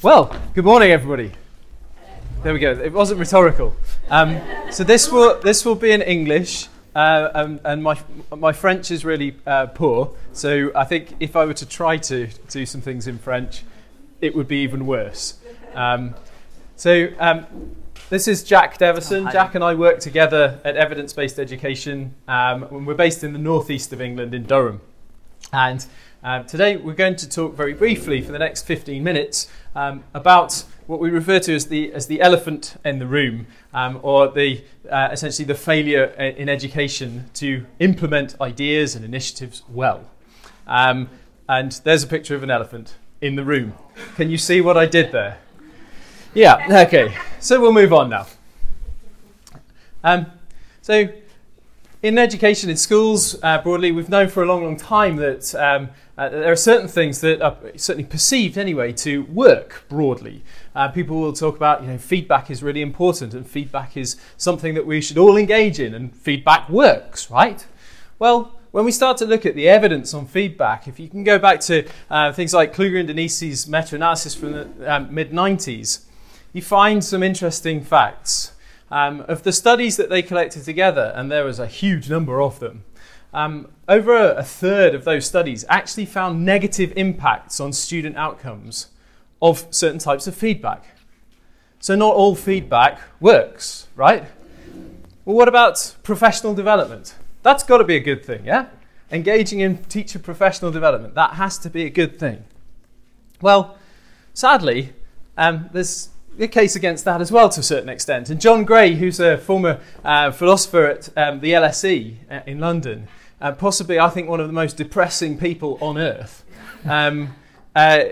Well, good morning, everybody. There we go. It wasn't rhetorical. Um, so this will this will be in English, uh, um, and my my French is really uh, poor. So I think if I were to try to do some things in French, it would be even worse. Um, so um, this is Jack Devison. Oh. Jack and I work together at Evidence Based Education. Um, and we're based in the northeast of England in Durham, and um, today we're going to talk very briefly for the next 15 minutes um, about what we refer to as the as the elephant in the room, um, or the uh, essentially the failure in education to implement ideas and initiatives well. Um, and there's a picture of an elephant in the room. Can you see what I did there? Yeah. Okay. So we'll move on now. Um, so in education in schools uh, broadly, we've known for a long, long time that um, uh, there are certain things that are certainly perceived anyway to work broadly. Uh, people will talk about, you know, feedback is really important and feedback is something that we should all engage in and feedback works, right? Well, when we start to look at the evidence on feedback, if you can go back to uh, things like Kluger and Denisi's meta-analysis from the um, mid-90s, you find some interesting facts. Um, of the studies that they collected together, and there was a huge number of them, um, over a, a third of those studies actually found negative impacts on student outcomes of certain types of feedback. So, not all feedback works, right? Well, what about professional development? That's got to be a good thing, yeah? Engaging in teacher professional development, that has to be a good thing. Well, sadly, um, there's a case against that as well to a certain extent. And John Gray, who's a former uh, philosopher at um, the LSE uh, in London, uh, possibly I think one of the most depressing people on earth, um, uh,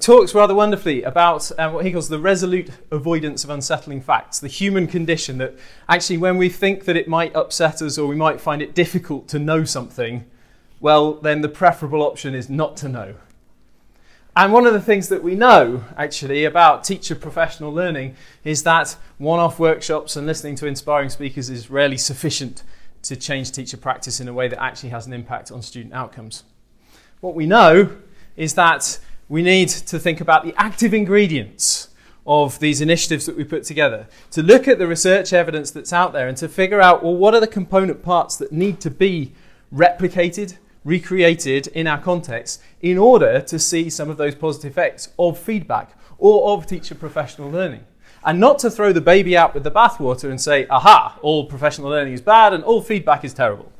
talks rather wonderfully about uh, what he calls the resolute avoidance of unsettling facts, the human condition that actually when we think that it might upset us or we might find it difficult to know something, well, then the preferable option is not to know. And one of the things that we know actually about teacher professional learning is that one off workshops and listening to inspiring speakers is rarely sufficient to change teacher practice in a way that actually has an impact on student outcomes. What we know is that we need to think about the active ingredients of these initiatives that we put together, to look at the research evidence that's out there and to figure out well, what are the component parts that need to be replicated, recreated in our context in order to see some of those positive effects of feedback or of teacher professional learning. And not to throw the baby out with the bathwater and say, aha, all professional learning is bad and all feedback is terrible.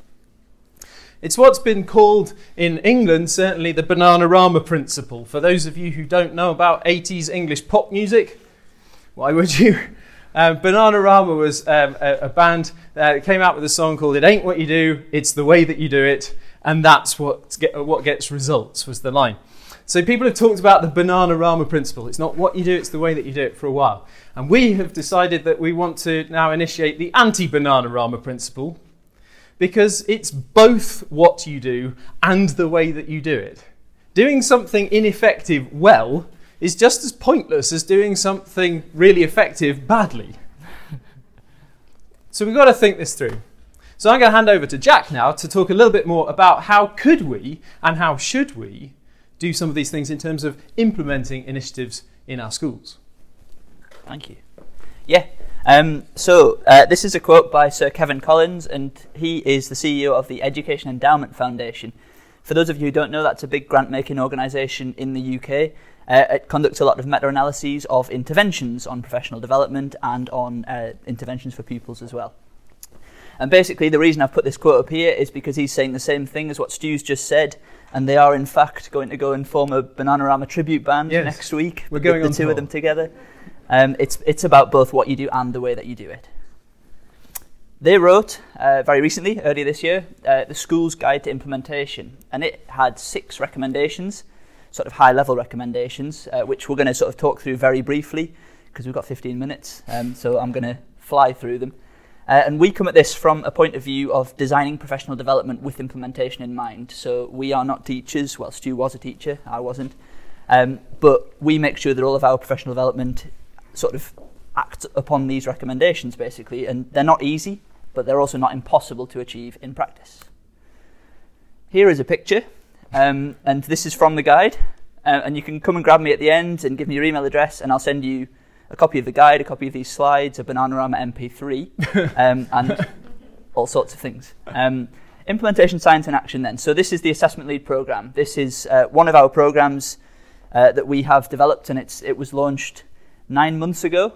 It's what's been called in England, certainly, the Bananarama principle. For those of you who don't know about 80s English pop music, why would you? Um, Bananarama was um, a, a band that came out with a song called It Ain't What You Do, It's the Way That You Do It, and that's what, get, what gets results, was the line. So people have talked about the Bananarama principle. It's not what you do, it's the way that you do it for a while. And we have decided that we want to now initiate the anti-Bananarama principle because it's both what you do and the way that you do it. Doing something ineffective well is just as pointless as doing something really effective badly. so we've got to think this through. So I'm going to hand over to Jack now to talk a little bit more about how could we and how should we do some of these things in terms of implementing initiatives in our schools. Thank you. Yeah. Um, so uh, this is a quote by Sir Kevan Collins, and he is the CEO of the Education Endowment Foundation. For those of you who don't know, that's a big grant-making organisation in the UK. Uh, it conducts a lot of meta-analyses of interventions on professional development and on uh, interventions for pupils as well. And basically, the reason I've put this quote up here is because he's saying the same thing as what Stu's just said, and they are in fact going to go and form a Bananarama tribute band Yes. next week. We're going the, on two tour. of them together. Um, it's it's about both what you do and the way that you do it. They wrote uh, very recently, earlier this year, uh, the School's Guide to Implementation, and it had six recommendations, sort of high-level recommendations, uh, which we're going to sort of talk through very briefly because we've got 15 minutes. Um, so I'm going to fly through them. Uh, and we come at this from a point of view of designing professional development with implementation in mind. So we are not teachers. Well, Stu was a teacher, I wasn't. Um, but we make sure that all of our professional development sort of act upon these recommendations, basically. And they're not easy, but they're also not impossible to achieve in practice. Here is a picture, um, and this is from the guide. Uh, and you can come and grab me at the end and give me your email address, and I'll send you a copy of the guide, a copy of these slides, a Bananarama MP3, um, and all sorts of things. Um, implementation science in action then. So this is the assessment lead program. This is uh, one of our programs uh, that we have developed, and it's, it was launched nine months ago.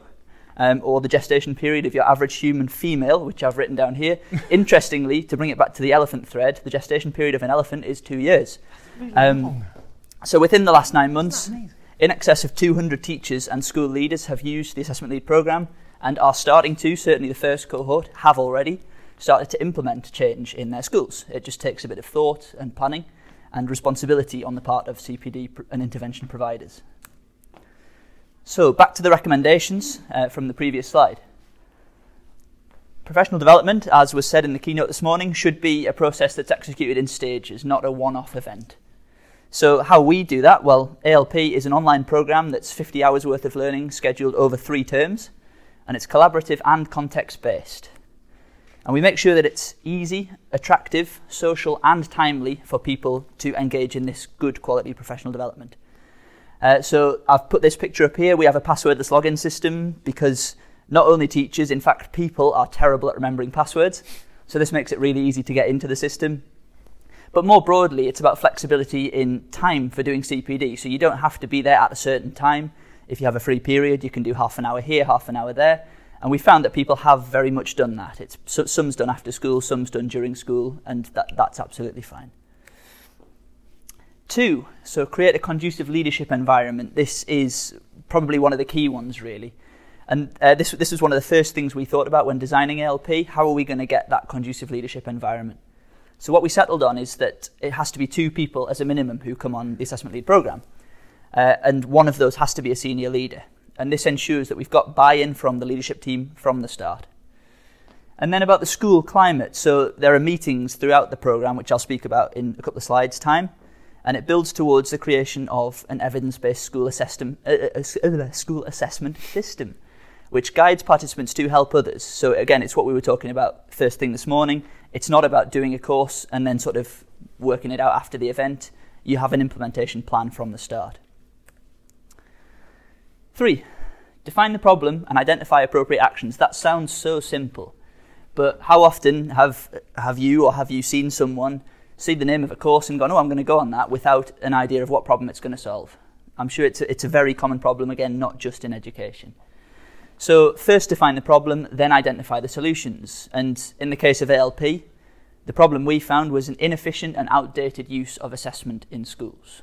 Um, or the gestation period of your average human female, which I've written down here. Interestingly, to bring it back to the elephant thread, the gestation period of an elephant is two years. Um, so within the last nine months, in excess of 200 teachers and school leaders have used the Assessment Lead programme and are starting to, certainly the first cohort, have already started to implement change in their schools. It just takes a bit of thought and planning and responsibility on the part of CPD and intervention providers. So back to the recommendations uh, from the previous slide. Professional development, as was said in the keynote this morning, should be a process that's executed in stages, not a one-off event. So how we do that? Well, ALP is an online program that's 50 hours worth of learning scheduled over three terms, and it's collaborative and context-based. And we make sure that it's easy, attractive, social, and timely for people to engage in this good quality professional development. Uh, so I've put this picture up here. We have a passwordless login system because not only teachers, in fact, people are terrible at remembering passwords. So this makes it really easy to get into the system. But more broadly, it's about flexibility in time for doing CPD. So you don't have to be there at a certain time. If you have a free period, you can do half an hour here, half an hour there. And we found that people have very much done that. It's, some's done after school, some's done during school, and that, that's absolutely fine. Two, so create a conducive leadership environment. This is probably one of the key ones, really. And uh, this, this was one of the first things we thought about when designing ALP. How are we going to get that conducive leadership environment? So what we settled on is that it has to be two people as a minimum who come on the assessment lead program. Uh, and one of those has to be a senior leader. And this ensures that we've got buy-in from the leadership team from the start. And then about the school climate. So there are meetings throughout the program, which I'll speak about in a couple of slides' time and it builds towards the creation of an evidence-based school, assessment, uh, uh, uh, school assessment system, which guides participants to help others. So again, it's what we were talking about first thing this morning. It's not about doing a course and then sort of working it out after the event. You have an implementation plan from the start. Three, define the problem and identify appropriate actions. That sounds so simple, but how often have, have you or have you seen someone see the name of a course and gone, oh, I'm going to go on that without an idea of what problem it's going to solve. I'm sure it's a, it's a very common problem, again, not just in education. So, first define the problem, then identify the solutions. And in the case of ALP, the problem we found was an inefficient and outdated use of assessment in schools.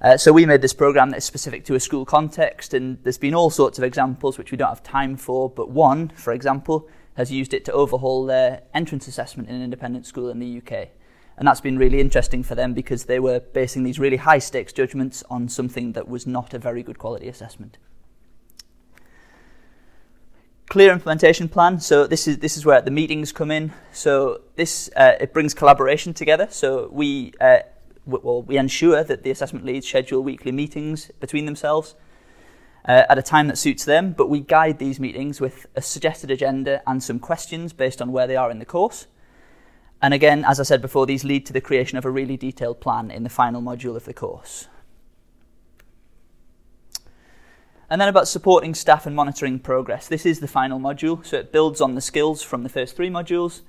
Uh, so, we made this program that is specific to a school context, and there's been all sorts of examples which we don't have time for, but one, for example, has used it to overhaul their entrance assessment in an independent school in the UK. And that's been really interesting for them because they were basing these really high stakes judgments on something that was not a very good quality assessment. Clear implementation plan. So this is this is where the meetings come in. So this uh, it brings collaboration together. So we uh, well we ensure that the assessment leads schedule weekly meetings between themselves uh, at a time that suits them. But we guide these meetings with a suggested agenda and some questions based on where they are in the course. And again, as I said before, these lead to the creation of a really detailed plan in the final module of the course. And then about supporting staff and monitoring progress. This is the final module, so it builds on the skills from the first three modules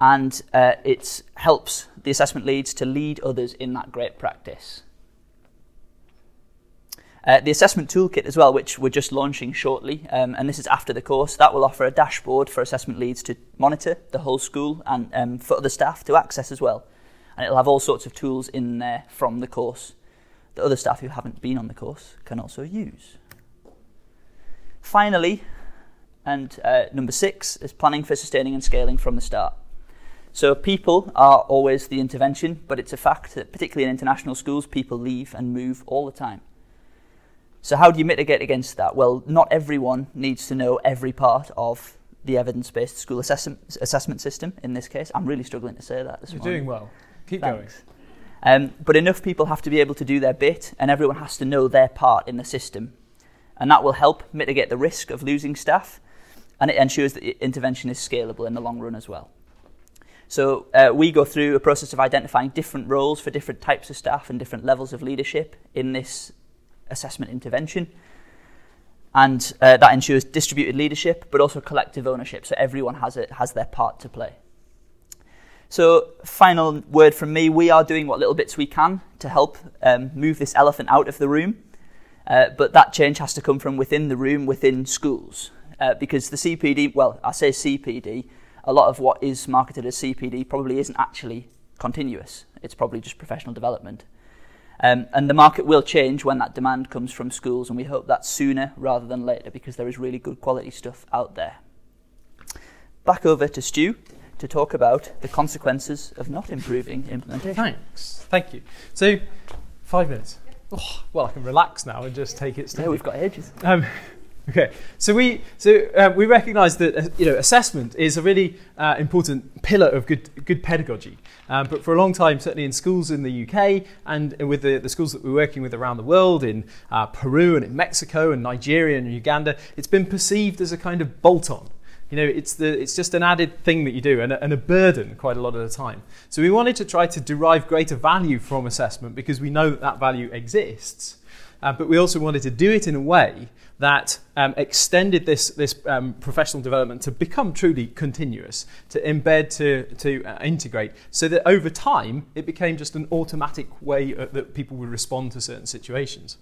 and uh, it helps the assessment leads to lead others in that great practice. Uh, the assessment toolkit as well, which we're just launching shortly, um, and this is after the course, that will offer a dashboard for assessment leads to monitor the whole school and um, for other staff to access as well. And it'll have all sorts of tools in there from the course that other staff who haven't been on the course can also use. Finally, and uh, number six is planning for sustaining and scaling from the start. So people are always the intervention, but it's a fact that particularly in international schools, people leave and move all the time. So, how do you mitigate against that? Well, not everyone needs to know every part of the evidence based school assessment, assessment system in this case. I'm really struggling to say that this You're morning. doing well. Keep Thanks. going. Um, but enough people have to be able to do their bit, and everyone has to know their part in the system. And that will help mitigate the risk of losing staff, and it ensures that the intervention is scalable in the long run as well. So uh, we go through a process of identifying different roles for different types of staff and different levels of leadership in this assessment intervention. And uh, that ensures distributed leadership, but also collective ownership, so everyone has, it, has their part to play. So, final word from me we are doing what little bits we can to help um, move this elephant out of the room. Uh, but that change has to come from within the room, within schools. Uh, because the CPD, well, I say CPD, a lot of what is marketed as CPD probably isn't actually continuous. It's probably just professional development. Um, and the market will change when that demand comes from schools, and we hope that sooner rather than later because there is really good quality stuff out there. Back over to Stu to talk about the consequences of not improving implementation. Thanks. Thank you. So, five minutes. Oh, well, I can relax now and just take it steady. Yeah, we've got ages. Um, Okay, so we so uh, we recognise that uh, you know assessment is a really uh, important pillar of good good pedagogy. Um, but for a long time, certainly in schools in the UK and with the, the schools that we're working with around the world, in uh, Peru and in Mexico and Nigeria and Uganda, it's been perceived as a kind of bolt-on. You know, it's the it's just an added thing that you do and a, and a burden quite a lot of the time. So we wanted to try to derive greater value from assessment because we know that that value exists. Uh, but we also wanted to do it in a way that um, extended this, this um, professional development to become truly continuous, to embed, to, to uh, integrate, so that over time it became just an automatic way uh, that people would respond to certain situations.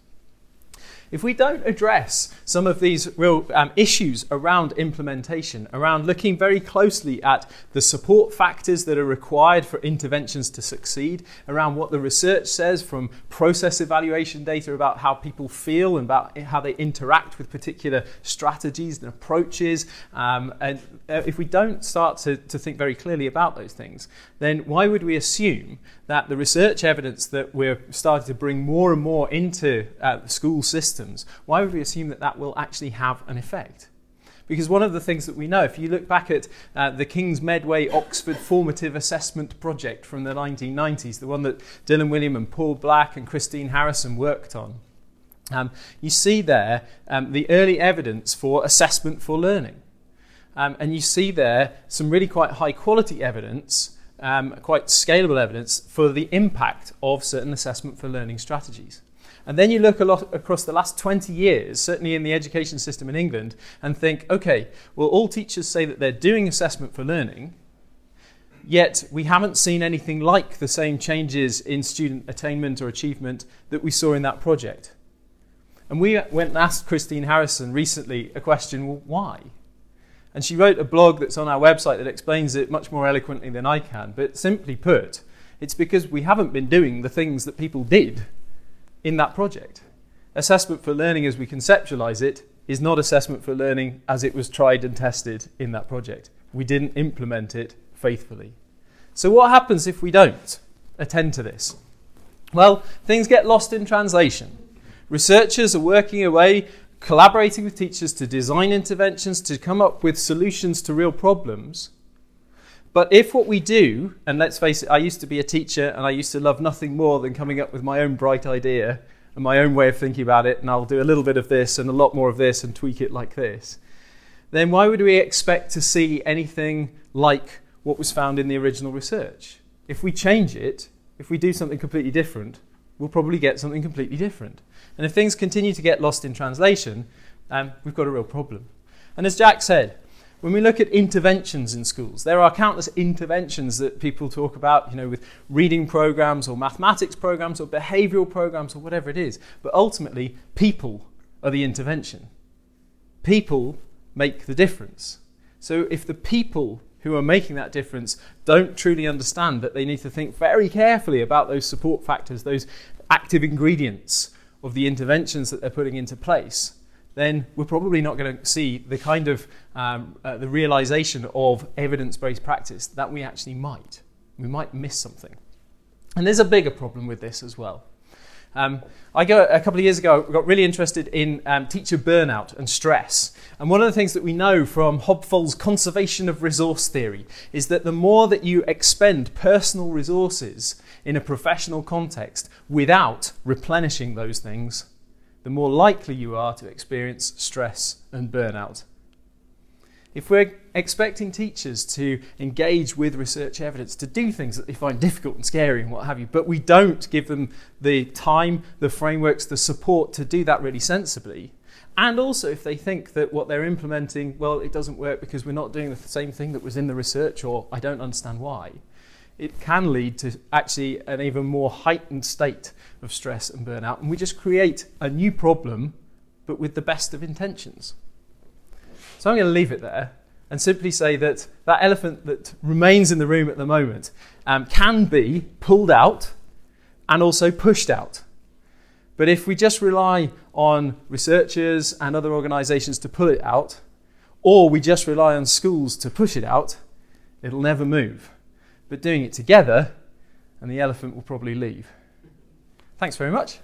If we don't address some of these real um, issues around implementation, around looking very closely at the support factors that are required for interventions to succeed, around what the research says from process evaluation data about how people feel and about how they interact with particular strategies and approaches, um, and uh, if we don't start to, to think very clearly about those things, then why would we assume that the research evidence that we're starting to bring more and more into uh, school systems, why would we assume that that will actually have an effect? Because one of the things that we know, if you look back at uh, the King's Medway Oxford Formative Assessment Project from the 1990s, the one that Dylan Wiliam and Paul Black and Christine Harrison worked on, um, you see there um, the early evidence for assessment for learning. Um, and you see there some really quite high quality evidence um, quite scalable evidence for the impact of certain assessment for learning strategies. And then you look across the last 20 years, certainly in the education system in England, and think, okay, well, all teachers say that they're doing assessment for learning, yet we haven't seen anything like the same changes in student attainment or achievement that we saw in that project. And we went and asked Christine Harrison recently a question well, why? And she wrote a blog that's on our website that explains it much more eloquently than I can. But simply put, it's because we haven't been doing the things that people did in that project. Assessment for learning, as we conceptualize it, is not assessment for learning as it was tried and tested in that project. We didn't implement it faithfully. So, what happens if we don't attend to this? Well, things get lost in translation. Researchers are working away collaborating with teachers to design interventions, to come up with solutions to real problems. But if what we do, and let's face it, I used to be a teacher and I used to love nothing more than coming up with my own bright idea and my own way of thinking about it, and I'll do a little bit of this and a lot more of this and tweak it like this, then why would we expect to see anything like what was found in the original research? If we change it, if we do something completely different, we'll probably get something completely different. And if things continue to get lost in translation, um, we've got a real problem. And as Jack said, when we look at interventions in schools, there are countless interventions that people talk about, you know, with reading programs or mathematics programs or behavioral programs or whatever it is. But ultimately, people are the intervention. People make the difference. So if the people who are making that difference don't truly understand that they need to think very carefully about those support factors, those active ingredients of the interventions that they're putting into place, then we're probably not going to see the kind of um, uh, the realization of evidence-based practice that we actually might. We might miss something. And there's a bigger problem with this as well. Um, I got, a couple of years ago got really interested in um, teacher burnout and stress. And one of the things that we know from Hobfoll's conservation of resource theory is that the more that you expend personal resources in a professional context without replenishing those things, the more likely you are to experience stress and burnout. if we're expecting teachers to engage with research evidence, to do things that they find difficult and scary and what have you, but we don't give them the time, the frameworks, the support to do that really sensibly, and also if they think that what they're implementing, well, it doesn't work because we're not doing the same thing that was in the research or I don't understand why, it can lead to actually an even more heightened state of stress and burnout. And we just create a new problem, but with the best of intentions. So I'm going to leave it there and simply say that that elephant that remains in the room at the moment um, can be pulled out and also pushed out. But if we just rely on researchers and other organisations to pull it out, or we just rely on schools to push it out, it'll never move. But doing it together, and the elephant will probably leave. Thanks very much.